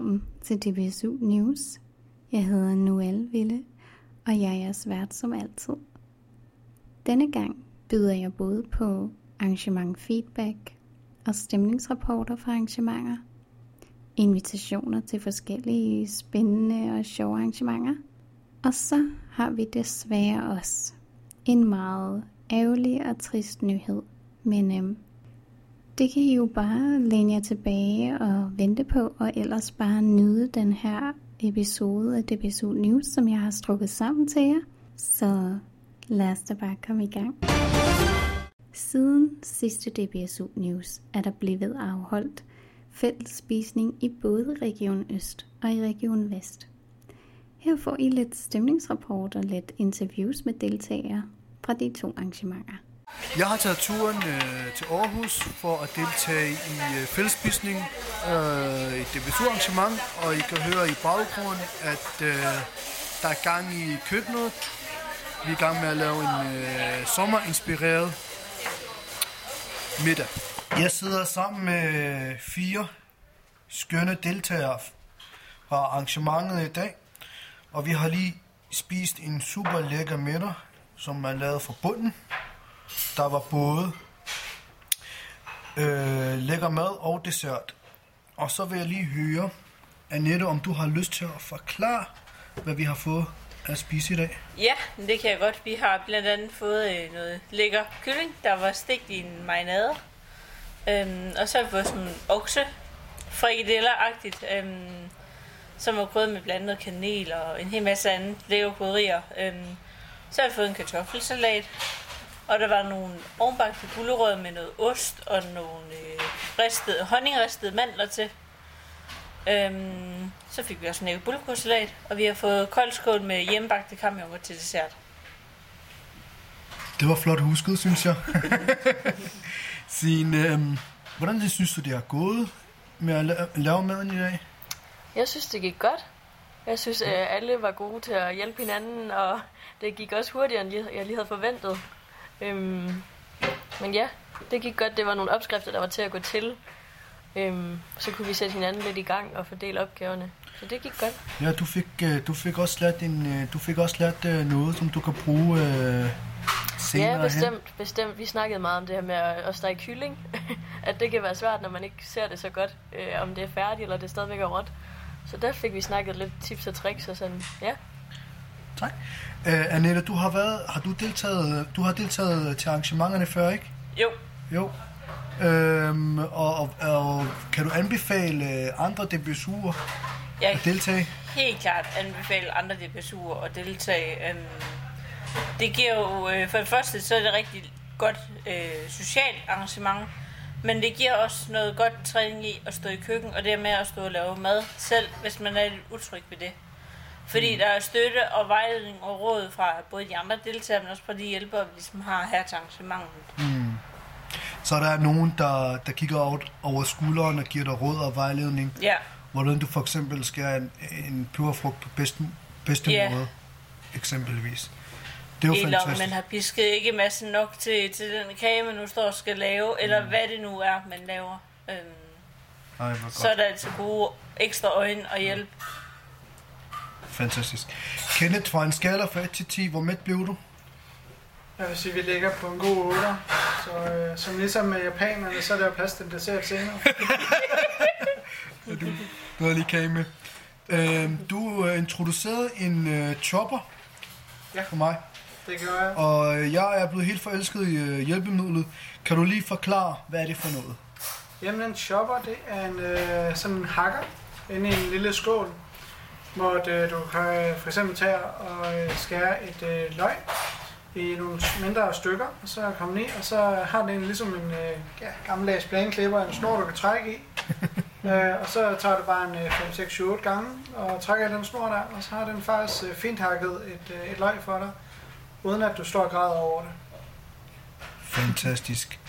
Velkommen til DBSU News. Jeg hedder Noelle Ville, og jeg er jeres vært som altid. Denne gang byder jeg både på arrangement feedback og stemningsrapporter fra arrangementer, invitationer til forskellige spændende og sjove arrangementer, og så har vi desværre også en meget ærgerlig og trist nyhed, men øhm, det kan I jo bare læne jer tilbage og vente på, og ellers bare nyde den her episode af DBSU News, som jeg har strukket sammen til jer. Så lad os da bare komme i gang. Siden sidste DBSU News er der blevet afholdt fælles spisning i både Region Øst og i Region Vest. Her får I lidt stemningsrapporter og lidt interviews med deltagere fra de to arrangementer. Jeg har taget turen øh, til Aarhus for at deltage i øh, fællesspisning, øh, et DBSU-arrangement, og I kan høre i baggrunden, at øh, der er gang i køkkenet. Vi er i gang med at lave en øh, sommerinspireret middag. Jeg sidder sammen med øh, fire skønne deltagere fra arrangementet i dag, og vi har lige spist en super lækker middag, som er lavet fra bunden. Der var både øh, lækker mad og dessert. Og så vil jeg lige høre, Annette, om du har lyst til at forklare, hvad vi har fået at spise i dag. Ja, det kan jeg godt. Vi har blandt andet fået øh, noget lækker kylling, der var stegt i en marinade. Øhm, og så har vi fået sådan en okse, frikadeller-agtigt, øhm, som var krydret med blandt andet kanel og en hel masse andet lækker krydderier. Øhm, så har vi fået en kartoffelsalat, og der var nogle ovenbagte gulerødder med noget ost og nogle øh, ristede, honningristede mandler til. Øhm, så fik vi også en bulgursalat, og vi har fået koldskål med hjemmebagte kammerjunger til dessert. Det var flot husket, synes jeg. Signe, øhm, hvordan det synes du, det er gået med at la- lave maden i dag? Jeg synes, det gik godt. Jeg synes, at alle var gode til at hjælpe hinanden, og det gik også hurtigere, end jeg lige havde forventet. Øhm, men ja, det gik godt. Det var nogle opskrifter, der var til at gå til. Øhm, så kunne vi sætte hinanden lidt i gang og fordele opgaverne. Så det gik godt. Ja, du fik, øh, du fik også lært, en, øh, du fik også lært øh, noget, som du kan bruge øh, senere Ja, hen. bestemt, bestemt. Vi snakkede meget om det her med at, at stege kylling. at det kan være svært, når man ikke ser det så godt, øh, om det er færdigt, eller det stadigvæk er råt. Så der fik vi snakket lidt tips og tricks og sådan, ja. Tak. Øh, Annette, du har været, har du deltaget, du har deltaget til arrangementerne før, ikke? Jo, Jo. Øhm, og, og, og, kan du anbefale andre DBSU'er jeg at deltage? helt klart anbefale andre DBSU'er at deltage. Øhm, det giver jo, øh, for det første, så er det rigtig godt øh, socialt arrangement, men det giver også noget godt træning i at stå i køkken, og det med at stå og lave mad selv, hvis man er lidt utryg ved det. Fordi der er støtte og vejledning og råd fra både de andre deltagere, men også fra de hjælpere, vi ligesom har her til arrangementet. Så der er nogen, der, der kigger over, over skulderen og giver dig råd og vejledning, Ja, hvordan du for eksempel skærer en, en peberfrugt på bedste, bedste Ja. måde, eksempelvis. Det er jo eller om fantastisk. man har pisket ikke massen nok til, til den kage, man nu står og skal lave, eller hvad det nu er, man laver. Øhm, Ej, hvor godt. så er der altså gode ekstra øjne og hjælp. Fantastisk. Kenneth, fra en skala fra 1 til 10, hvor mæt blev du? Jeg vil sige, at vi ligger på en god 8. Så øh, som ligesom med japanerne, så er der plads til en dessert senere. Du har lige kage med. Øh, du øh, introducerede en øh, chopper Ja. for mig, Det gør jeg. og øh, jeg er blevet helt forelsket i øh, hjælpemidlet. Kan du lige forklare, hvad er det for noget? Jamen en chopper, det er en, øh, sådan en hakker inde i en lille skål, hvor øh, du kan øh, for eksempel tage og øh, skære et øh, løg i nogle mindre stykker, og så komme ned, og så har den ligesom en øh, ja, gammeldags plæneklipper, en snor, du kan trække i. øh, og så tager du bare en øh, 5, 6, 7, 8 gange og trækker i den snor der, og så har den faktisk øh, fint hakket et, øh, et løg for dig, uden at du står og græder over det. Fantastisk.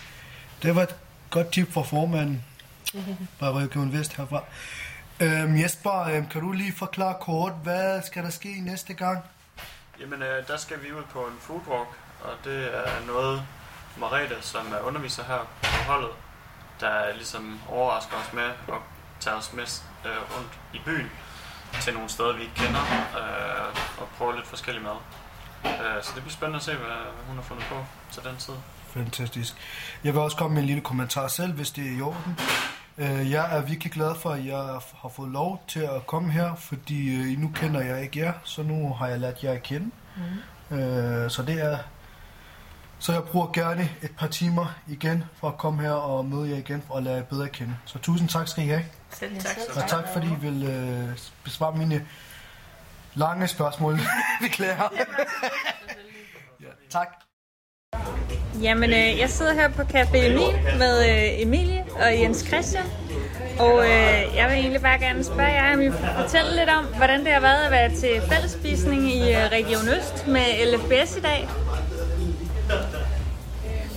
Det var et godt tip fra formanden fra Region Vest herfra. Øhm, Jesper, øhm, kan du lige forklare kort, hvad skal der ske næste gang? Jamen, øh, der skal vi ud på en foodwalk, og det er noget, Marete, som er underviser her på holdet, der ligesom overrasker os med at tage os med øh, rundt i byen til nogle steder, vi ikke kender, øh, og prøve lidt forskellige mad. Øh, så det bliver spændende at se, hvad, hvad hun har fundet på til den tid. Fantastisk. Jeg vil også komme med en lille kommentar selv, hvis det er i orden. Øh, Jeg er virkelig glad for, at jeg har fået lov til at komme her, fordi øh, nu kender jeg ikke jer, så nu har jeg lært jer at kende. Mm. Så det er... Så jeg bruger gerne et par timer igen for at komme her og møde jer igen og lære jer bedre at kende. Så tusind tak skal I have. Selv tak. Og tak fordi I vil øh, besvare mine lange spørgsmål. Beklager. ja, tak. Jamen, øh, jeg sidder her på Café Emil med øh, Emilie og Jens Christian. Og øh, jeg vil egentlig bare gerne spørge jer, om I vil fortælle lidt om, hvordan det har været at være til fællesspisning i øh, Region Øst med LFBS i dag.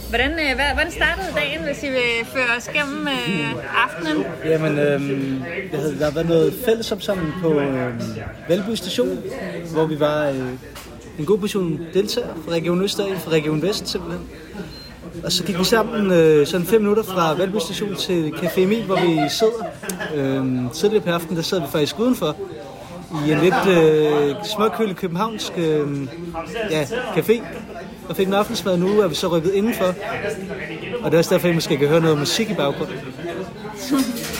Hvordan, øh, hvordan startede dagen, hvis I vil føre os gennem øh, aftenen? Jamen, øh, det havde, der har været noget fællesopsamling på øh, Valby station, hvor vi var øh, en god portion deltagere fra Region Øst fra Region Vest simpelthen. Og så gik vi sammen øh, sådan fem minutter fra Valby station til Café Emil, hvor vi sidder. Øh, tidligere på aftenen, der sad vi faktisk udenfor i en lidt øh, småkølig københavnsk øh, ja, café og fik en aftensmad. Nu er vi så rykket indenfor. Og det er også derfor, at I måske kan høre noget musik i baggrunden.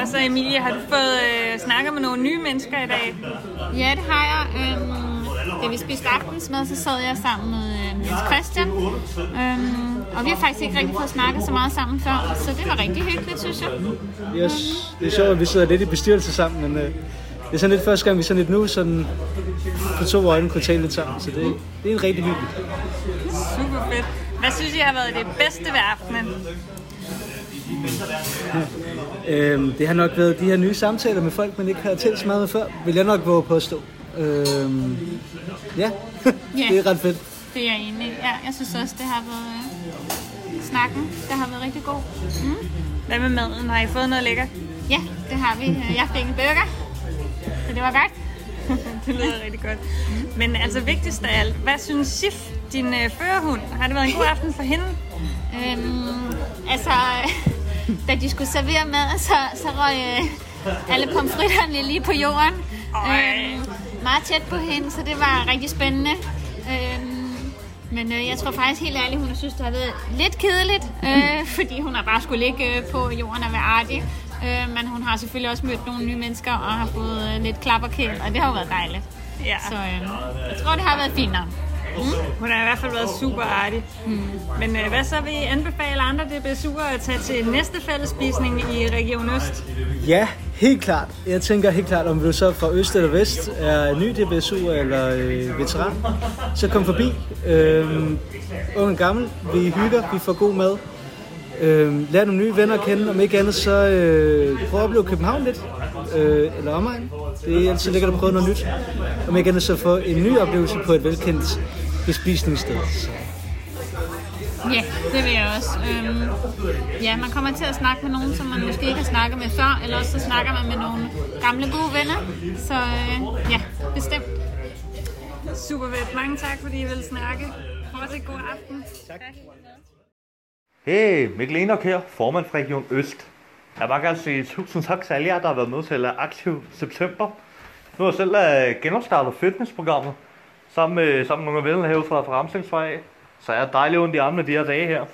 Og så Emilie, har du fået øh, snakket med nogle nye mennesker i dag? Ja, det har jeg. Øhm, da vi spiste aftensmad, så sad jeg sammen med øh, Christian. Øhm, og vi har faktisk ikke rigtig fået snakket så meget sammen før, så det var rigtig hyggeligt, synes jeg. Det er, også, det er sjovt, at vi sidder lidt i bestyrelse sammen, men øh, det er sådan lidt første gang, vi sådan lidt nu sådan på to øjne kunne tale lidt sammen, så det, det er en rigtig hyggeligt. Super fedt. Hvad synes I har været det bedste ved aftenen? Øhm, det har nok været de her nye samtaler med folk, man ikke har talt så meget med før, vil jeg nok våge på at stå. Øhm, ja, Ja. det er ret fedt. Det er jeg enig. Ja, jeg synes også, det har været øh, snakken. Det har været rigtig god. Mm. Hvad med maden? Har I fået noget lækkert? Ja, det har vi. Jeg fik en burger, så det var godt. det lyder rigtig godt. Men altså vigtigst af alt, hvad synes Sif, din øh, førerhund? Har det været en god aften for hende? Øhm, altså, da de skulle servere mad, så, så røg øh, alle pomfritterne lige på jorden. Øhm, meget tæt på hende, så det var rigtig spændende. Øhm, men øh, jeg tror faktisk helt ærligt, hun synes, det har været lidt kedeligt, øh, fordi hun har bare skulle ligge øh, på jorden og være artig. Øh, men hun har selvfølgelig også mødt nogle nye mennesker og har fået øh, lidt klapperkæld, og det har jo været dejligt. Ja. Så øh, jeg tror, det har været fint nok. Mm. Hun har i hvert fald været super artig. Mm. Men øh, hvad så vil I anbefale andre DBSU'er at tage til næste fællesspisning i Region Øst? Ja, helt klart. Jeg tænker helt klart, om du så fra øst eller vest er ny DBSU eller øh, veteran, så kom forbi. Øh, ung og gammel, vi hygger, vi får god mad. Øh, lær nogle nye venner at kende, om ikke andet så øh, prøv at opleve København lidt, øh, eller omegn. Det er altid lækkert at prøve noget nyt. Om ikke andet så få en ny oplevelse på et velkendt bespisningssted. Ja, det vil jeg også. Øhm, ja, man kommer til at snakke med nogen, som man måske ikke har snakket med før, eller også så snakker man med nogle gamle gode venner. Så øh, ja, bestemt. Super fedt. Mange tak, fordi I vil snakke. Fortsat god aften. Tak. Hey, Mikkel Enok her, formand for Region Øst. Jeg vil bare gerne sige tusind tak til alle jer, der har været med til Aktiv September. Nu har jeg selv øh, genopstartet fitnessprogrammet, sammen med, sammen med nogle venner herude fra, fra Ramslingsvej. Så jeg er dejligt ondt i armene de her dage her.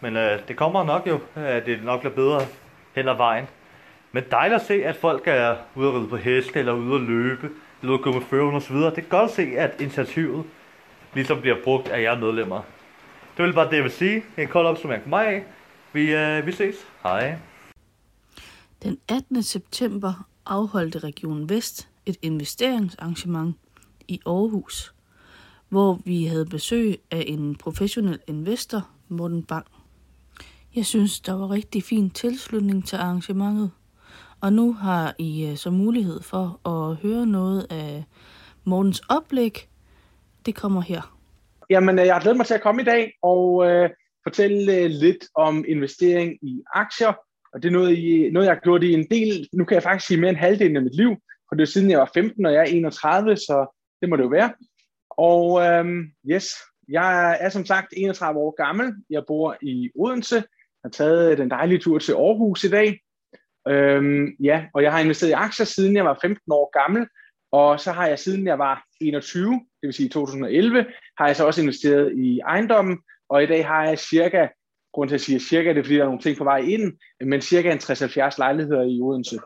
Men øh, det kommer nok jo, at det nok bliver bedre hen ad vejen. Men dejligt at se, at folk er ude at ride på heste, eller ude at løbe, eller ude at gå med førhund osv. Det er godt at se, at initiativet ligesom bliver brugt af jer medlemmer. Det vil bare det, jeg vil sige. En kold opsummering fra mig af. Vi, øh, vi ses. Hej. Den 18. september afholdte Region Vest et investeringsarrangement i Aarhus, hvor vi havde besøg af en professionel investor, Morten Bang. Jeg synes, der var rigtig fin tilslutning til arrangementet, og nu har I øh, så mulighed for at høre noget af Mortens oplæg. Det kommer her. Jamen, øh, jeg har glædet mig til at komme i dag og øh, fortælle øh, lidt om investering i aktier. Og det er noget, I, noget, jeg har gjort i en del, nu kan jeg faktisk sige mere end halvdelen af mit liv, for det er siden jeg var 15, og jeg er 31, så det må det jo være. Og øhm, yes, jeg er som sagt 31 år gammel. Jeg bor i Odense. Jeg har taget øh, den dejlige tur til Aarhus i dag. Øhm, ja, og jeg har investeret i aktier siden jeg var 15 år gammel, og så har jeg siden jeg var 21, det vil sige 2011, har jeg så også investeret i ejendommen, og i dag har jeg cirka, grund til at sige cirka, det er fordi der er nogle ting på vej ind, men cirka en 60-70 lejligheder i Odense.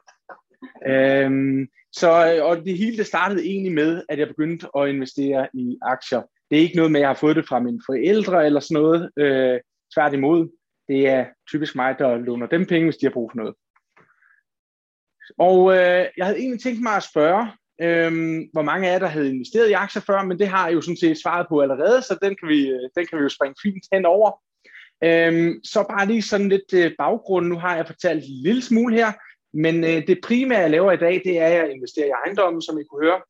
Øhm, så, øh, og det hele det startede egentlig med, at jeg begyndte at investere i aktier. Det er ikke noget med, at jeg har fået det fra mine forældre eller sådan noget. Øh, tværtimod, det er typisk mig, der låner dem penge, hvis de har brug for noget. Og øh, jeg havde egentlig tænkt mig at spørge, øh, hvor mange af jer, der havde investeret i aktier før, men det har jeg jo sådan set svaret på allerede, så den kan vi, øh, den kan vi jo springe fint hen over. Øh, så bare lige sådan lidt øh, baggrund. Nu har jeg fortalt en lille smule her, men øh, det primære, jeg laver i dag, det er, at jeg investerer i ejendommen, som I kunne høre.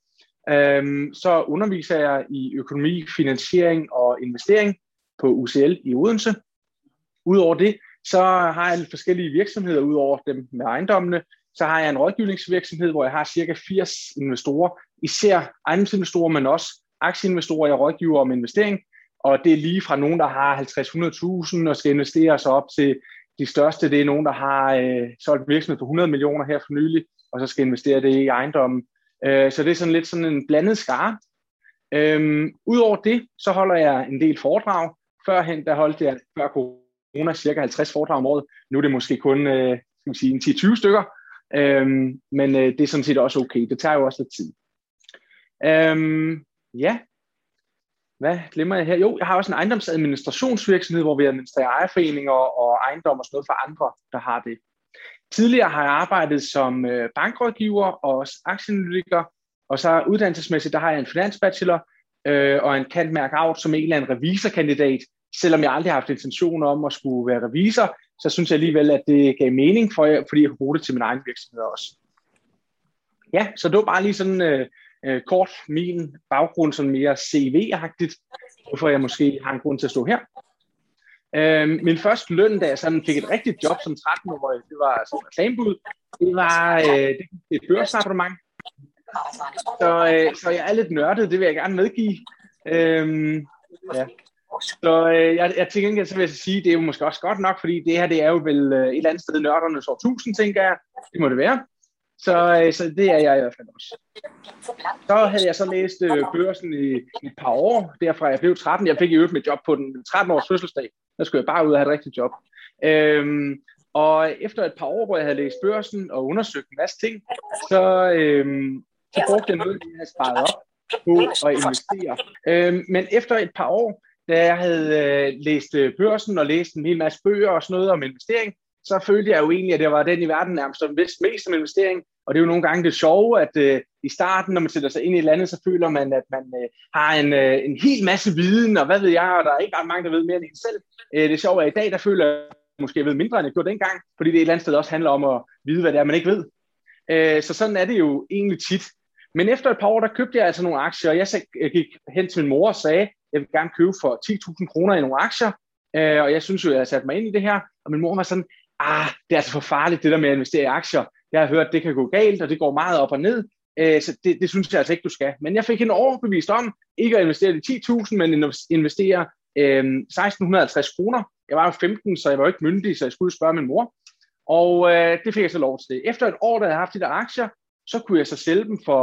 Øhm, så underviser jeg i økonomi, finansiering og investering på UCL i Odense. Udover det, så har jeg forskellige virksomheder udover dem med ejendommene. Så har jeg en rådgivningsvirksomhed, hvor jeg har cirka 80 investorer, især ejendomsinvestorer, men også aktieinvestorer, jeg rådgiver om investering. Og det er lige fra nogen, der har 50-100.000 og skal investere sig op til de største, det er nogen, der har øh, solgt virksomhed for 100 millioner her for nylig, og så skal investere det i ejendommen. Øh, så det er sådan lidt sådan en blandet skare. Øh, Udover det, så holder jeg en del foredrag. Førhen, der holdt jeg før corona cirka 50 foredrag om året. Nu er det måske kun øh, skal man sige, 10-20 stykker. Øh, men øh, det er sådan set også okay. Det tager jo også lidt tid. Øh, ja, hvad glemmer jeg her? Jo, jeg har også en ejendomsadministrationsvirksomhed, hvor vi administrerer ejerforeninger og ejendom og sådan noget for andre, der har det. Tidligere har jeg arbejdet som øh, bankrådgiver og også aktieanalytiker, og så uddannelsesmæssigt, der har jeg en finansbachelor øh, og en kantmærk out som en eller anden revisorkandidat. Selvom jeg aldrig har haft intention om at skulle være revisor, så synes jeg alligevel, at det gav mening, for, fordi jeg kunne bruge det til min egen virksomhed også. Ja, så det var bare lige sådan øh, øh, kort min baggrund, sådan mere CV-agtigt, hvorfor jeg måske har en grund til at stå her. Øh, min første løn, da jeg sådan fik et rigtigt job som 13-årig, det var som reklamebud, det var øh, det, et børsabonnement. Så, øh, så jeg er lidt nørdet, det vil jeg gerne medgive. Øh, ja. Så øh, jeg, jeg til gengæld så vil jeg sige, det er jo måske også godt nok, fordi det her det er jo vel øh, et eller andet sted nørdernes årtusind, tænker jeg. Det må det være. Så, øh, så det er jeg i hvert fald også. Så havde jeg så læst øh, børsen i, i et par år, derfra jeg blev 13. Jeg fik i øvrigt mit job på den 13 års fødselsdag. Der skulle jeg bare ud og have et rigtigt job. Øhm, og efter et par år, hvor jeg havde læst børsen og undersøgt en masse ting, så, øhm, så brugte jeg noget, jeg havde sparet op på at investere. Øhm, men efter et par år, da jeg havde øh, læst øh, børsen og læst en hel masse bøger og sådan noget om investering, så følte jeg jo egentlig, at det var den i verden nærmest, som vidste mest om investering. Og det er jo nogle gange det sjove, at øh, i starten, når man sætter sig ind i et andet, så føler man, at man øh, har en, øh, en hel masse viden, og hvad ved jeg, og der er ikke ret mange, der ved mere end en selv. Øh, det sjove er, at i dag, der føler jeg måske, jeg ved mindre, end jeg gjorde dengang, fordi det et eller andet sted også handler om at vide, hvad det er, man ikke ved. Øh, så sådan er det jo egentlig tit. Men efter et par år, der købte jeg altså nogle aktier, og jeg, øh, gik hen til min mor og sagde, jeg vil gerne købe for 10.000 kroner i nogle aktier, øh, og jeg synes jo, jeg har sat mig ind i det her, og min mor var sådan, ah, det er altså for farligt, det der med at investere i aktier. Jeg har hørt, det kan gå galt, og det går meget op og ned, øh, så det, det synes jeg altså ikke, du skal. Men jeg fik en overbevist om, ikke at investere de 10.000, men investere øh, 1.650 kroner. Jeg var jo 15, så jeg var jo ikke myndig, så jeg skulle spørge min mor. Og øh, det fik jeg så lov til. Efter et år, da jeg havde haft de der aktier, så kunne jeg så sælge dem for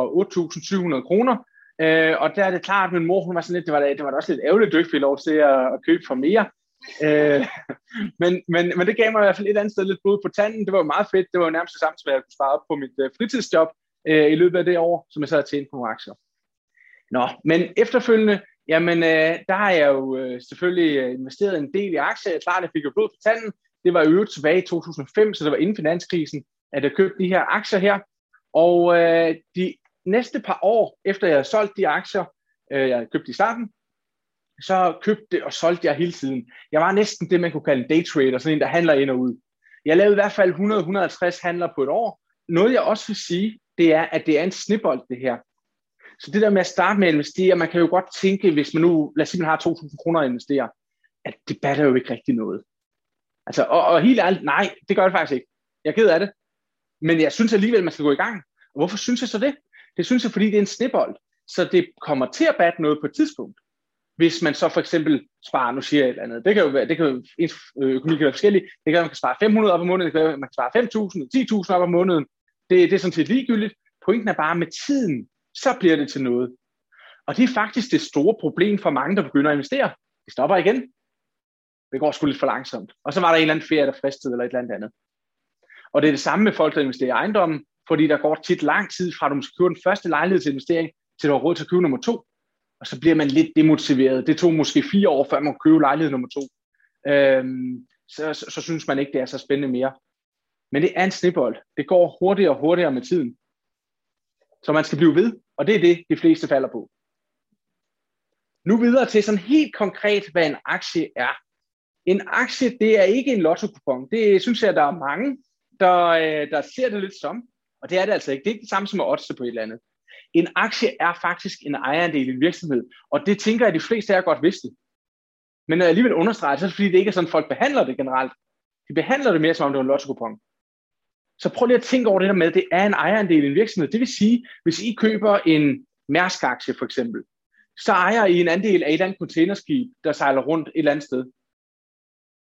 8.700 kroner. Øh, og der er det klart, at min mor, hun var sådan lidt, det var, det var da også lidt ærgerligt, at lov til at, at købe for mere. Øh, men, men, men det gav mig i hvert fald et andet sted lidt blod på tanden. Det var jo meget fedt. Det var jo nærmest det samme, som jeg kunne spare op på mit øh, fritidsjob øh, i løbet af det år, som jeg så havde tjent på nogle aktier. Nå, men efterfølgende, jamen øh, der har jeg jo øh, selvfølgelig øh, investeret en del i aktier. Jeg klart, jeg fik jo blod på tanden. Det var øvrigt tilbage i 2005, så det var inden finanskrisen, at jeg købte de her aktier her. Og øh, de næste par år, efter jeg havde solgt de aktier, øh, jeg købte i starten, så købte og solgte jeg hele tiden. Jeg var næsten det, man kunne kalde en daytrader, sådan en, der handler ind og ud. Jeg lavede i hvert fald 100-150 handler på et år. Noget jeg også vil sige, det er, at det er en snibbold, det her. Så det der med at starte med at investere, man kan jo godt tænke, hvis man nu, lad os sige, man har 2.000 kroner at investere, at det batter jo ikke rigtig noget. Altså, og, og helt ærligt, nej, det gør det faktisk ikke. Jeg er ked af det. Men jeg synes alligevel, man skal gå i gang. Og hvorfor synes jeg så det? Det synes jeg, fordi det er en snibbold. Så det kommer til at batte noget på et tidspunkt hvis man så for eksempel sparer, nu siger jeg et eller andet, det kan jo være, det kan jo, ens øh, økonomi kan være forskellig, det kan være, man kan spare 500 op om måneden, det kan være, man kan spare 5.000, 10.000 op om måneden, det, det er sådan set ligegyldigt. Pointen er bare, med tiden, så bliver det til noget. Og det er faktisk det store problem for mange, der begynder at investere. Det stopper igen. Det går sgu lidt for langsomt. Og så var der en eller anden ferie, der fristede, eller et eller andet. Og det er det samme med folk, der investerer i ejendommen, fordi der går tit lang tid fra, at du måske køber den første lejlighed til investering, til du har råd til at købe nummer to. Og så bliver man lidt demotiveret. Det tog måske fire år, før man købe lejlighed nummer to. Øhm, så, så, så synes man ikke, det er så spændende mere. Men det er en snibbold. Det går hurtigere og hurtigere med tiden. Så man skal blive ved, og det er det, de fleste falder på. Nu videre til sådan helt konkret, hvad en aktie er. En aktie, det er ikke en lotto-kupon. Det synes jeg, der er mange, der, øh, der ser det lidt som. Og det er det altså ikke. Det er ikke det samme som at oddse på et eller andet. En aktie er faktisk en ejerandel i en virksomhed, og det tænker jeg, at de fleste af jer godt vidste. Men når jeg alligevel understreger så er det fordi, det ikke er sådan, folk behandler det generelt. De behandler det mere, som om det var en lotto Så prøv lige at tænke over det der med, at det er en ejerandel i en virksomhed. Det vil sige, hvis I køber en Mærsk-aktie for eksempel, så ejer I en andel af et eller andet containerskib, der sejler rundt et eller andet sted.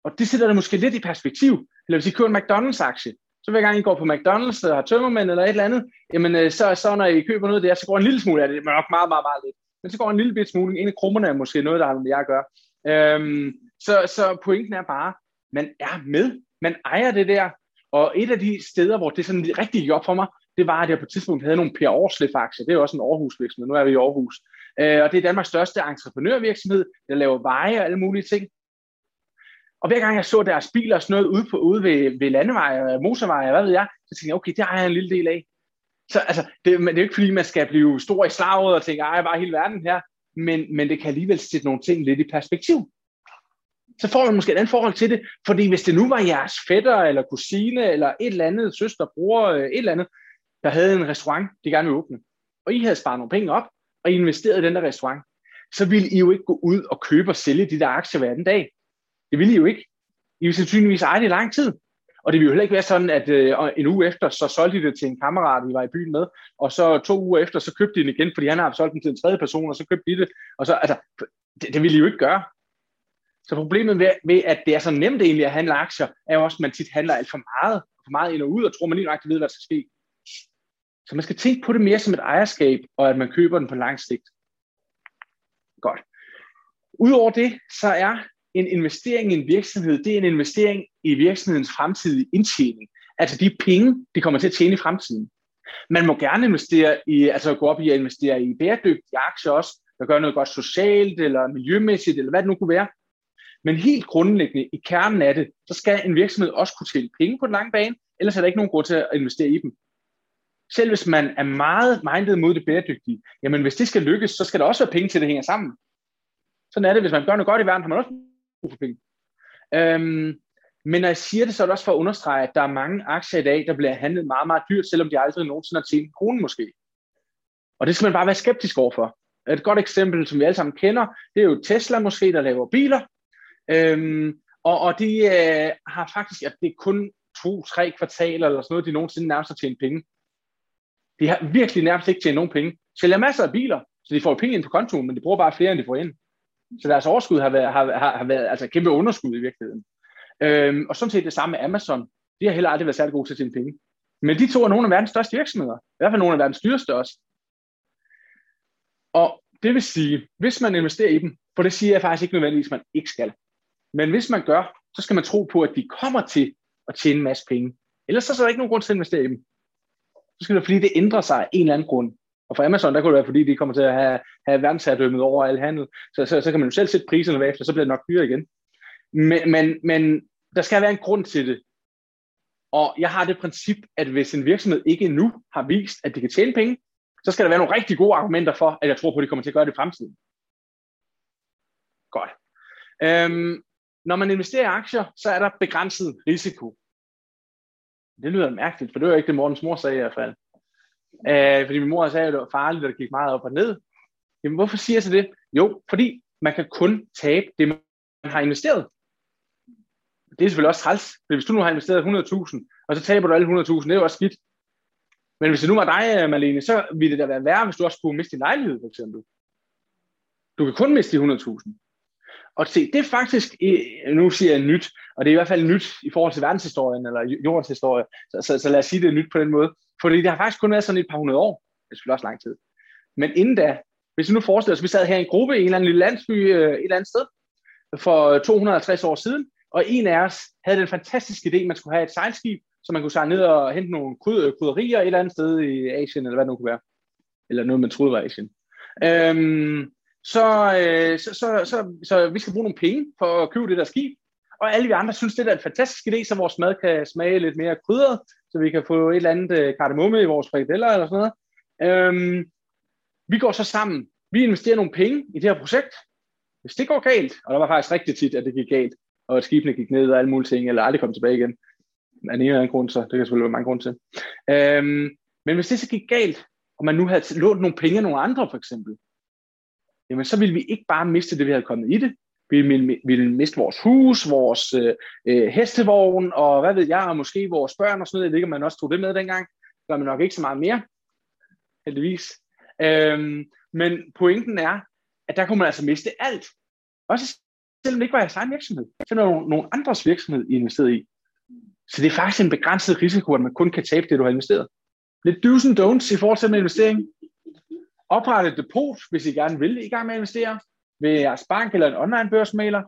Og det sætter det måske lidt i perspektiv. Eller hvis I køber en McDonald's-aktie, så hver gang I går på McDonald's og har tømmermænd eller et eller andet, jamen øh, så, så når I køber noget der, så går en lille smule af det, men nok meget, meget, meget lidt. Men så går en lille bit smule, en af krummerne er måske noget, der har med jeg at gøre. Øhm, så, så pointen er bare, man er med, man ejer det der, og et af de steder, hvor det sådan rigtig job for mig, det var, at jeg på et tidspunkt havde nogle Per Aarslef-aktier. Det er jo også en Aarhus virksomhed. Nu er vi i Aarhus. Øh, og det er Danmarks største entreprenørvirksomhed, der laver veje og alle mulige ting. Og hver gang jeg så deres biler og sådan noget ude, på, ude ved, ved landeveje og motorveje, hvad ved jeg, så tænkte jeg, okay, det har jeg en lille del af. Så altså, det, det er jo ikke fordi, man skal blive stor i slaget og tænke, ej, bare hele verden her, men, men det kan alligevel sætte nogle ting lidt i perspektiv. Så får man måske et andet forhold til det, fordi hvis det nu var jeres fætter eller kusine eller et eller andet, søster, bror, øh, et eller andet, der havde en restaurant, de gerne ville åbne, og I havde sparet nogle penge op, og I investerede i den der restaurant, så ville I jo ikke gå ud og købe og sælge de der aktier hver den dag. Det ville I jo ikke. I ville sandsynligvis eje det i lang tid. Og det ville jo heller ikke være sådan, at øh, en uge efter, så solgte de det til en kammerat, vi var i byen med, og så to uger efter, så købte de den igen, fordi han har solgt den til en tredje person, og så købte de det. Og så, altså, det, det ville I jo ikke gøre. Så problemet ved, ved, at det er så nemt egentlig at handle aktier, er jo også, at man tit handler alt for meget, for meget ind og ud, og tror, man lige nøjagtigt ved, hvad der skal ske. Så man skal tænke på det mere som et ejerskab, og at man køber den på lang sigt. Godt. Udover det, så er en investering i en virksomhed, det er en investering i virksomhedens fremtidige indtjening. Altså de penge, de kommer til at tjene i fremtiden. Man må gerne investere i, altså gå op i at investere i bæredygtige aktier også, der gør noget godt socialt eller miljømæssigt, eller hvad det nu kunne være. Men helt grundlæggende i kernen af det, så skal en virksomhed også kunne tjene penge på den lange bane, ellers er der ikke nogen grund til at investere i dem. Selv hvis man er meget mindet mod det bæredygtige, jamen hvis det skal lykkes, så skal der også være penge til, at det hænger sammen. Sådan er det, hvis man gør noget godt i verden, har man også brug for. Øhm, men når jeg siger det, så er det også for at understrege, at der er mange aktier i dag, der bliver handlet meget, meget dyrt, selvom de aldrig nogensinde har tjent en krone måske. Og det skal man bare være skeptisk overfor. Et godt eksempel, som vi alle sammen kender, det er jo Tesla måske, der laver biler. Øhm, og, og de øh, har faktisk, at det er kun to-tre kvartaler eller sådan noget, de nogensinde nærmest har tjent penge. De har virkelig nærmest ikke tjent nogen penge. De sælger masser af biler, så de får penge ind på kontoen, men de bruger bare flere, end de får ind. Så deres overskud har været, har, har, har været altså kæmpe underskud i virkeligheden. Øhm, og sådan set det samme med Amazon. De har heller aldrig været særlig gode til at tjene penge. Men de to er nogle af verdens største virksomheder. I hvert fald nogle af verdens dyreste også. Og det vil sige, hvis man investerer i dem, for det siger jeg faktisk ikke nødvendigvis, at man ikke skal. Men hvis man gør, så skal man tro på, at de kommer til at tjene en masse penge. Ellers så er der ikke nogen grund til at investere i dem. Så skal det fordi det ændrer sig af en eller anden grund. Og for Amazon, der kunne det være, fordi de kommer til at have, have verdensherredømmet over al handel. Så, så, så kan man jo selv sætte priserne bagefter, så bliver det nok dyrere igen. Men, men, men der skal være en grund til det. Og jeg har det princip, at hvis en virksomhed ikke endnu har vist, at de kan tjene penge, så skal der være nogle rigtig gode argumenter for, at jeg tror på, at de kommer til at gøre det i fremtiden. Godt. Øhm, når man investerer i aktier, så er der begrænset risiko. Det lyder mærkeligt, for det var ikke det, Mortens mor sagde i hvert fald. Øh, fordi min mor sagde, at det var farligt, at det gik meget op og ned. Jamen, hvorfor siger jeg så det? Jo, fordi man kan kun tabe det, man har investeret. Det er selvfølgelig også træls, for hvis du nu har investeret 100.000, og så taber du alle 100.000, det er jo også skidt. Men hvis det nu var dig, øh, Malene, så ville det da være værre, hvis du også skulle miste din lejlighed, for eksempel. Du kan kun miste de 100.000. Og se, det er faktisk, nu siger jeg nyt, og det er i hvert fald nyt i forhold til verdenshistorien, eller jordens historie, så, så, så lad os sige det er nyt på den måde. Fordi det har faktisk kun været sådan et par hundrede år. Det skulle også lang tid. Men inden da, hvis vi nu forestiller os, at vi sad her i en gruppe i en eller anden lille landsby øh, et eller andet sted, for 250 år siden, og en af os havde den fantastiske idé, at man skulle have et sejlskib, så man kunne sejle ned og hente nogle øh, krydderier et eller andet sted i Asien, eller hvad det nu kunne være. Eller noget, man troede var Asien. Øhm, så, øh, så, så, så, så vi skal bruge nogle penge for at købe det der skib. Og alle vi andre synes, det er en fantastisk idé, så vores mad kan smage lidt mere krydret, så vi kan få et eller andet øh, kardemomme i vores frikadeller eller sådan noget. Øhm, vi går så sammen. Vi investerer nogle penge i det her projekt. Hvis det går galt, og der var faktisk rigtig tit, at det gik galt, og at skibene gik ned og alle mulige ting, eller aldrig kom tilbage igen. Af en eller anden grund, så det kan selvfølgelig være mange grunde til. Øhm, men hvis det så gik galt, og man nu havde lånt nogle penge af nogle andre for eksempel, jamen så ville vi ikke bare miste det, vi havde kommet i det. Vi ville, ville miste vores hus, vores øh, øh, hestevogn, og hvad ved jeg, og måske vores børn og sådan noget. Jeg ved ikke, om man også tog det med dengang. Det gør man nok ikke så meget mere, heldigvis. Øhm, men pointen er, at der kunne man altså miste alt. Også selvom det ikke var jeres egen virksomhed. Selvom det nogle andres virksomhed, I investeret i. Så det er faktisk en begrænset risiko, at man kun kan tabe det, du har investeret. Lidt do's and don'ts i forhold til med investering. Opret et depot, hvis I gerne vil i gang med at investere. Ved jeres bank eller en online børsmaler.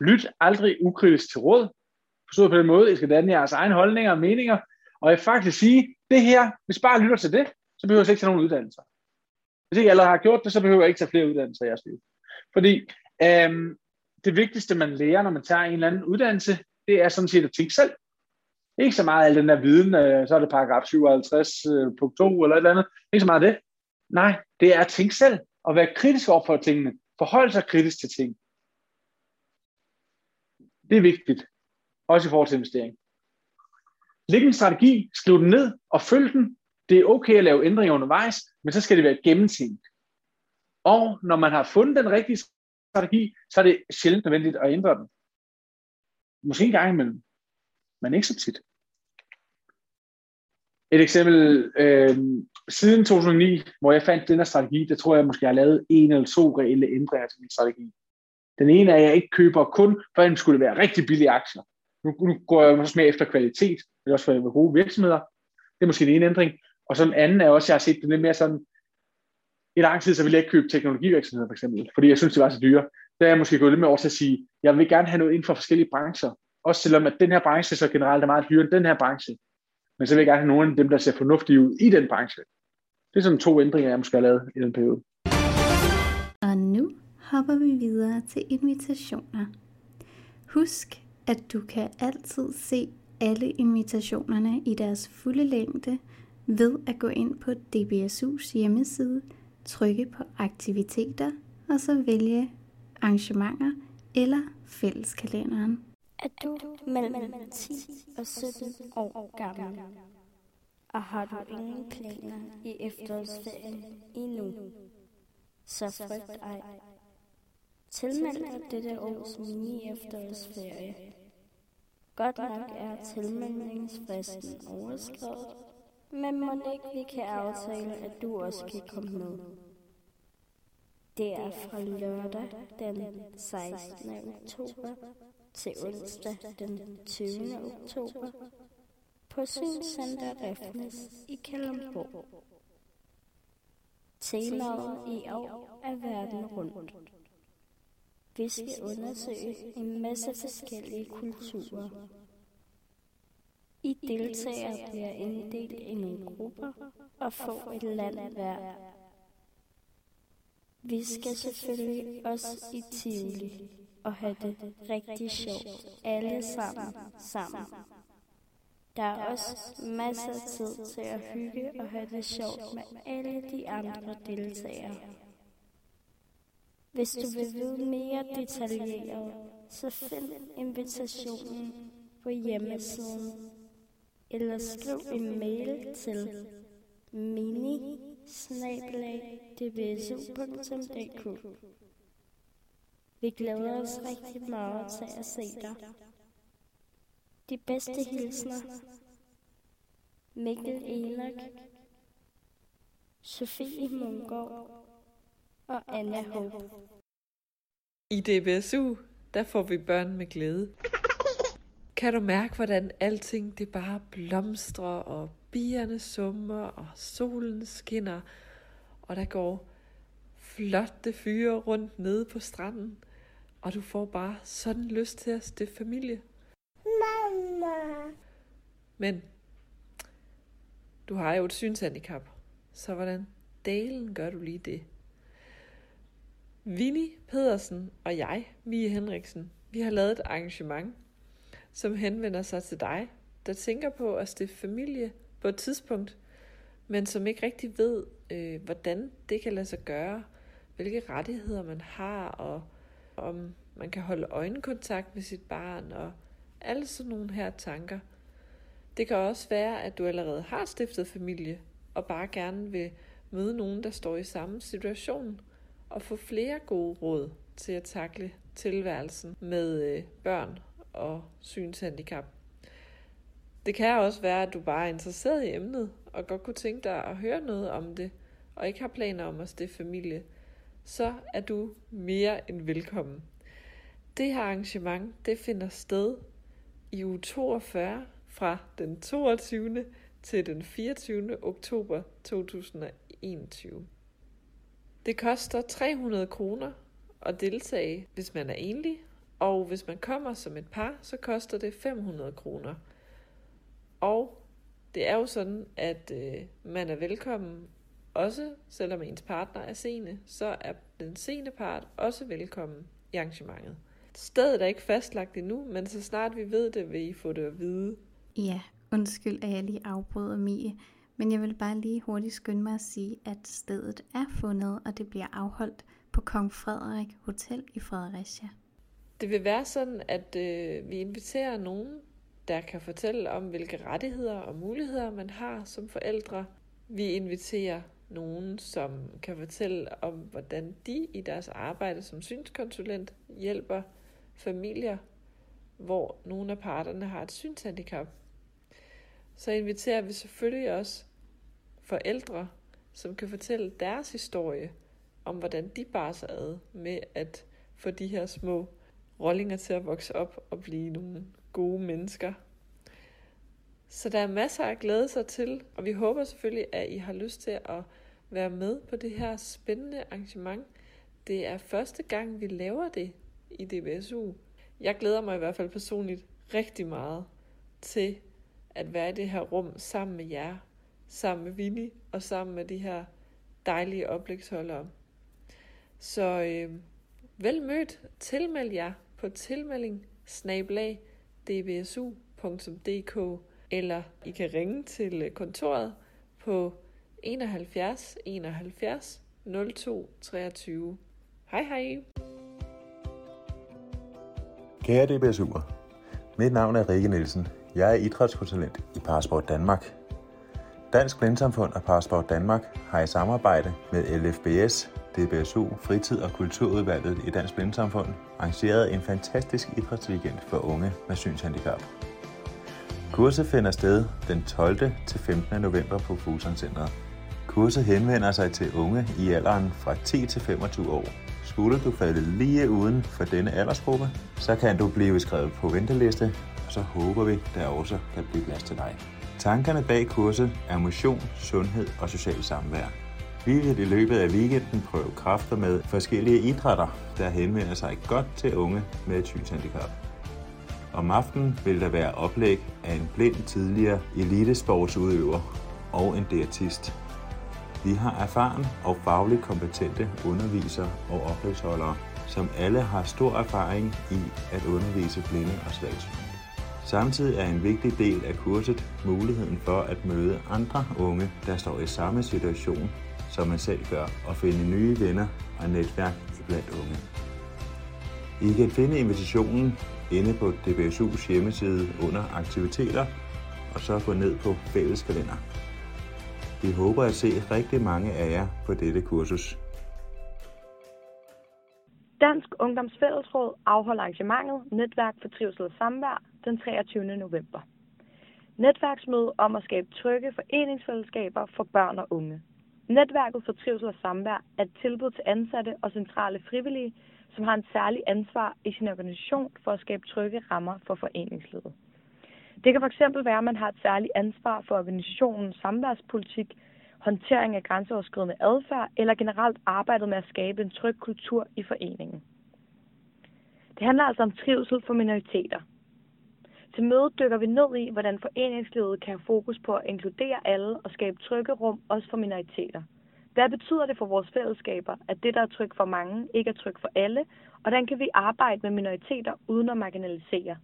Lyt aldrig ukritisk til råd. Forstået på den måde, I skal danne jeres egne holdninger og meninger. Og jeg faktisk sige, det her, hvis bare lytter til det, så behøver jeg ikke tage nogen uddannelser. Hvis ikke allerede har gjort det, så behøver jeg ikke tage flere uddannelser i jeres liv. Fordi øhm, det vigtigste, man lærer, når man tager en eller anden uddannelse, det er sådan set at tænke selv. Ikke så meget al den der viden, øh, så er det paragraf 57 øh, punkt 2 eller et eller andet. Ikke så meget det. Nej, det er at tænke selv og være kritisk over for tingene. Forholde sig kritisk til ting. Det er vigtigt. Også i forhold til investering. Læg en strategi, skriv den ned og følg den. Det er okay at lave ændringer undervejs, men så skal det være gennemtænkt. Og når man har fundet den rigtige strategi, så er det sjældent nødvendigt at ændre den. Måske en gang imellem, men ikke så tit. Et eksempel, øh, siden 2009, hvor jeg fandt den her strategi, der tror jeg måske, jeg har lavet en eller to reelle ændringer til min strategi. Den ene er, at jeg ikke køber kun, for den skulle være rigtig billige aktier. Nu, nu går jeg også mere efter kvalitet, det er også for gode virksomheder. Det er måske den ene ændring. Og så den anden er også, at jeg har set det lidt mere sådan, i lang tid, så ville jeg ikke købe teknologivirksomheder for eksempel, fordi jeg synes, det var så dyre. Der er jeg måske gået lidt mere over til at sige, jeg vil gerne have noget inden for forskellige brancher. Også selvom at den her branche så generelt er meget dyrere end den her branche. Men så vil jeg gerne have nogle af dem, der ser fornuftige ud i den branche. Det er sådan to ændringer, jeg måske har lavet i den periode. Og nu hopper vi videre til invitationer. Husk, at du kan altid se alle invitationerne i deres fulde længde ved at gå ind på DBSU's hjemmeside, trykke på aktiviteter og så vælge arrangementer eller fælleskalenderen. Er du mellem 10 og 17 år gammel, og har du ingen planer i efterårsferien endnu, så frygt ej. Tilmeld dig dette års mini-efterårsferie. Godt nok er tilmeldingsfristen overskrevet, men må ikke vi kan aftale, at du også kan komme med. Det er fra lørdag den 16. oktober til onsdag den 20. oktober på Synscenter Refnes i Kalundborg. Temaet i år er verden rundt. Vi skal undersøge en masse forskellige kulturer. I deltagere bliver inddelt i nogle grupper og får et land hver. Vi skal selvfølgelig også i Tivoli og have det rigtig sjovt alle sammen sammen. Der er også masser af tid til at hygge og have det sjovt med alle de andre deltagere. Hvis du vil vide mere detaljeret, så find invitationen på hjemmesiden, eller skriv en mail til mini Vi glæder os rigtig meget til at se dig. De bedste hilsner. Mikkel Enoch, Sofie Mungård og Anna Håb. I DBSU, der får vi børn med glæde. Kan du mærke, hvordan alting det bare blomstrer, og bierne summer, og solen skinner, og der går flotte fyre rundt nede på stranden, og du får bare sådan lyst til at stifte familie. Mama. Men du har jo et synshandicap, så hvordan dalen gør du lige det? Vinnie Pedersen og jeg, Mie Henriksen, vi har lavet et arrangement, som henvender sig til dig, der tænker på at stifte familie på et tidspunkt, men som ikke rigtig ved, øh, hvordan det kan lade sig gøre, hvilke rettigheder man har, og om man kan holde øjenkontakt med sit barn, og alle sådan nogle her tanker. Det kan også være, at du allerede har stiftet familie, og bare gerne vil møde nogen, der står i samme situation, og få flere gode råd til at takle tilværelsen med øh, børn og synshandicap. Det kan også være, at du bare er interesseret i emnet, og godt kunne tænke dig at høre noget om det, og ikke har planer om at stifte familie, så er du mere end velkommen. Det her arrangement, det finder sted i uge 42 fra den 22. til den 24. oktober 2021. Det koster 300 kroner at deltage, hvis man er enlig, og hvis man kommer som et par, så koster det 500 kroner. Og det er jo sådan, at øh, man er velkommen, også selvom ens partner er sene, så er den sene part også velkommen i arrangementet. Stedet er ikke fastlagt endnu, men så snart vi ved det, vil I få det at vide. Ja, undskyld, at jeg lige afbryder Mie, men jeg vil bare lige hurtigt skynde mig at sige, at stedet er fundet, og det bliver afholdt på Kong Frederik Hotel i Fredericia. Det vil være sådan, at øh, vi inviterer nogen, der kan fortælle om, hvilke rettigheder og muligheder man har som forældre. Vi inviterer nogen, som kan fortælle om, hvordan de i deres arbejde som synskonsulent hjælper familier, hvor nogle af parterne har et synshandicap. Så inviterer vi selvfølgelig også forældre, som kan fortælle deres historie om, hvordan de bar sig ad med at få de her små rollinger til at vokse op og blive nogle gode mennesker. Så der er masser at glæde sig til, og vi håber selvfølgelig, at I har lyst til at være med på det her spændende arrangement. Det er første gang, vi laver det i DBSU. Jeg glæder mig i hvert fald personligt rigtig meget til at være i det her rum sammen med jer, sammen med Vinnie og sammen med de her dejlige oplægsholdere. Så øh, vel mødt, tilmeld jer på tilmelding snablag dbsu.dk eller I kan ringe til kontoret på 71 71 02 23. Hej hej! Kære DBSU'er, mit navn er Rikke Nielsen. Jeg er idrætskonsulent i Parasport Danmark. Dansk Blindsamfund og Parasport Danmark har i samarbejde med LFBS, DBSU, Fritid- og Kulturudvalget i Dansk Blindsamfund arrangeret en fantastisk idrætsweekend for unge med synshandicap. Kurset finder sted den 12. til 15. november på Fusion Center. Kurset henvender sig til unge i alderen fra 10 til 25 år. Skulle du falde lige uden for denne aldersgruppe, så kan du blive skrevet på venteliste, og så håber vi, der også kan blive plads til dig. Tankerne bag kurset er motion, sundhed og social samvær. Vi vil i løbet af weekenden prøve kræfter med forskellige idrætter, der henvender sig godt til unge med et synshandicap. Om aftenen vil der være oplæg af en blind tidligere elitesportsudøver og en diætist. Vi har erfaren og fagligt kompetente undervisere og oplægsholdere, som alle har stor erfaring i at undervise blinde og svagsynede. Samtidig er en vigtig del af kurset muligheden for at møde andre unge, der står i samme situation, som man selv gør, og finde nye venner og netværk blandt unge. I kan finde invitationen inde på DBSU's hjemmeside under aktiviteter, og så gå ned på fælleskalender. Vi håber at se rigtig mange af jer på dette kursus. Dansk Ungdoms Fællesråd afholder arrangementet Netværk for Trivsel og Samvær den 23. november. Netværksmøde om at skabe trygge foreningsfællesskaber for børn og unge. Netværket for Trivsel og Samvær er et tilbud til ansatte og centrale frivillige som har en særlig ansvar i sin organisation for at skabe trygge rammer for foreningslivet. Det kan fx være, at man har et særligt ansvar for organisationens samværspolitik, håndtering af grænseoverskridende adfærd eller generelt arbejdet med at skabe en tryg kultur i foreningen. Det handler altså om trivsel for minoriteter. Til mødet dykker vi ned i, hvordan foreningslivet kan have fokus på at inkludere alle og skabe trygge rum også for minoriteter. Hvad betyder det for vores fællesskaber, at det, der er trygt for mange, ikke er trygt for alle? Og hvordan kan vi arbejde med minoriteter uden at marginalisere?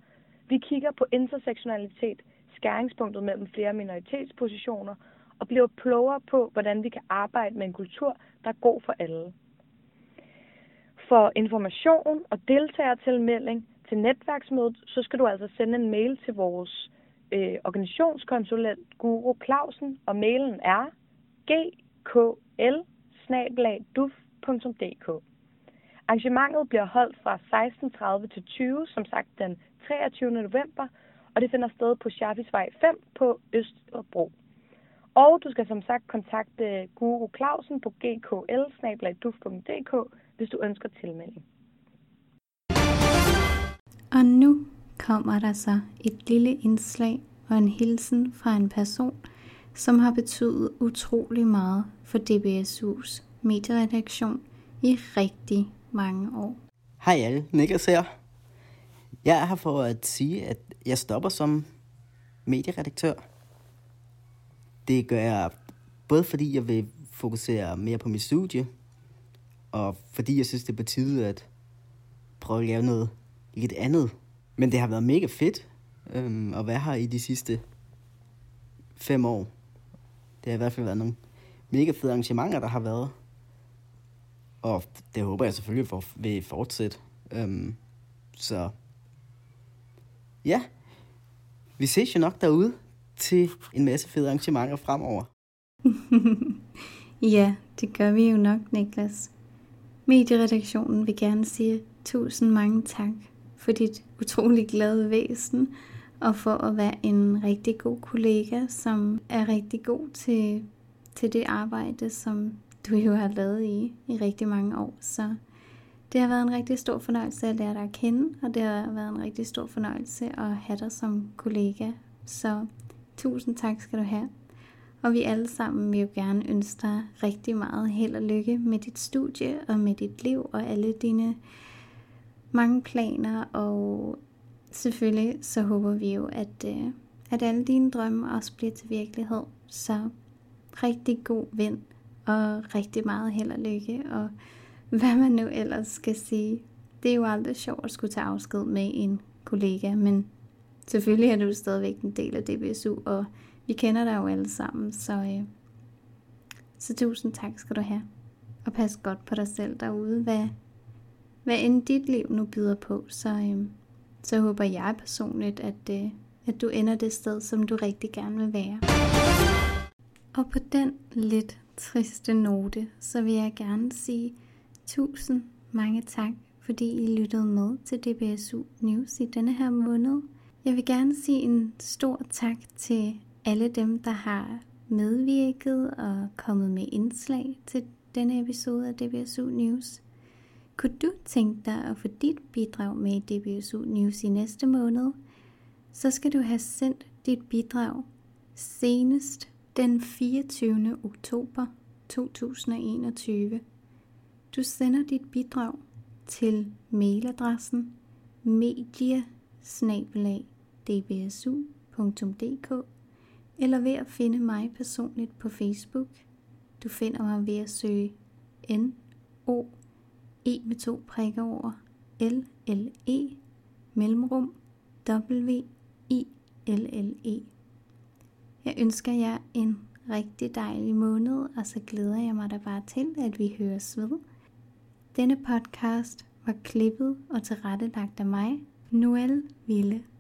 Vi kigger på intersektionalitet, skæringspunktet mellem flere minoritetspositioner, og bliver klogere på, hvordan vi kan arbejde med en kultur, der er god for alle. For information og deltagertilmelding til netværksmødet, så skal du altså sende en mail til vores øh, organisationskonsulent Guru Clausen, og mailen er gkl Arrangementet bliver holdt fra 16.30 til 20, som sagt den 23. november, og det finder sted på Schaffisvej 5 på Østerbro. Og du skal som sagt kontakte Guru Clausen på gkl hvis du ønsker tilmelding. Og nu kommer der så et lille indslag og en hilsen fra en person, som har betydet utrolig meget for DBSU's medieredaktion i rigtig mange år. Hej alle, Niklas her. Jeg er her for at sige, at jeg stopper som medieredaktør. Det gør jeg både fordi jeg vil fokusere mere på mit studie, og fordi jeg synes, det er på tide at prøve at lave noget lidt andet. Men det har været mega fedt øhm, at være her i de sidste fem år. Det har i hvert fald været nogle mega fede arrangementer, der har været. Og det håber jeg selvfølgelig for, vil fortsætte. Øhm, så ja, vi ses jo nok derude til en masse fede arrangementer fremover. ja, det gør vi jo nok, Niklas. Medieredaktionen vil gerne sige tusind mange tak for dit utrolig glade væsen, og for at være en rigtig god kollega, som er rigtig god til, til det arbejde, som du jo har lavet i i rigtig mange år. Så det har været en rigtig stor fornøjelse at lære dig at kende, og det har været en rigtig stor fornøjelse at have dig som kollega. Så tusind tak skal du have. Og vi alle sammen vil jo gerne ønske dig rigtig meget held og lykke med dit studie og med dit liv og alle dine mange planer. Og selvfølgelig så håber vi jo, at, øh, at alle dine drømme også bliver til virkelighed. Så rigtig god vind og rigtig meget held og lykke. Og hvad man nu ellers skal sige. Det er jo aldrig sjovt at skulle tage afsked med en kollega, men selvfølgelig er du stadigvæk en del af DBSU, og vi kender dig jo alle sammen, så, øh, så tusind tak skal du have. Og pas godt på dig selv derude. Hvad, hvad end dit liv nu byder på, så, øh, så håber jeg personligt, at, øh, at du ender det sted, som du rigtig gerne vil være. Og på den lidt triste note, så vil jeg gerne sige tusind mange tak, fordi I lyttede med til DBSU News i denne her måned. Jeg vil gerne sige en stor tak til alle dem, der har medvirket og kommet med indslag til denne episode af DBSU News. Kunne du tænke dig at få dit bidrag med i DBSU News i næste måned, så skal du have sendt dit bidrag senest den 24. oktober 2021. Du sender dit bidrag til mailadressen media eller ved at finde mig personligt på Facebook. Du finder mig ved at søge N O E med to prikker over L L E mellemrum W I L L E. Jeg ønsker jer en rigtig dejlig måned, og så glæder jeg mig da bare til, at vi høres ved. Denne podcast var klippet og tilrettelagt af mig, Noel Ville.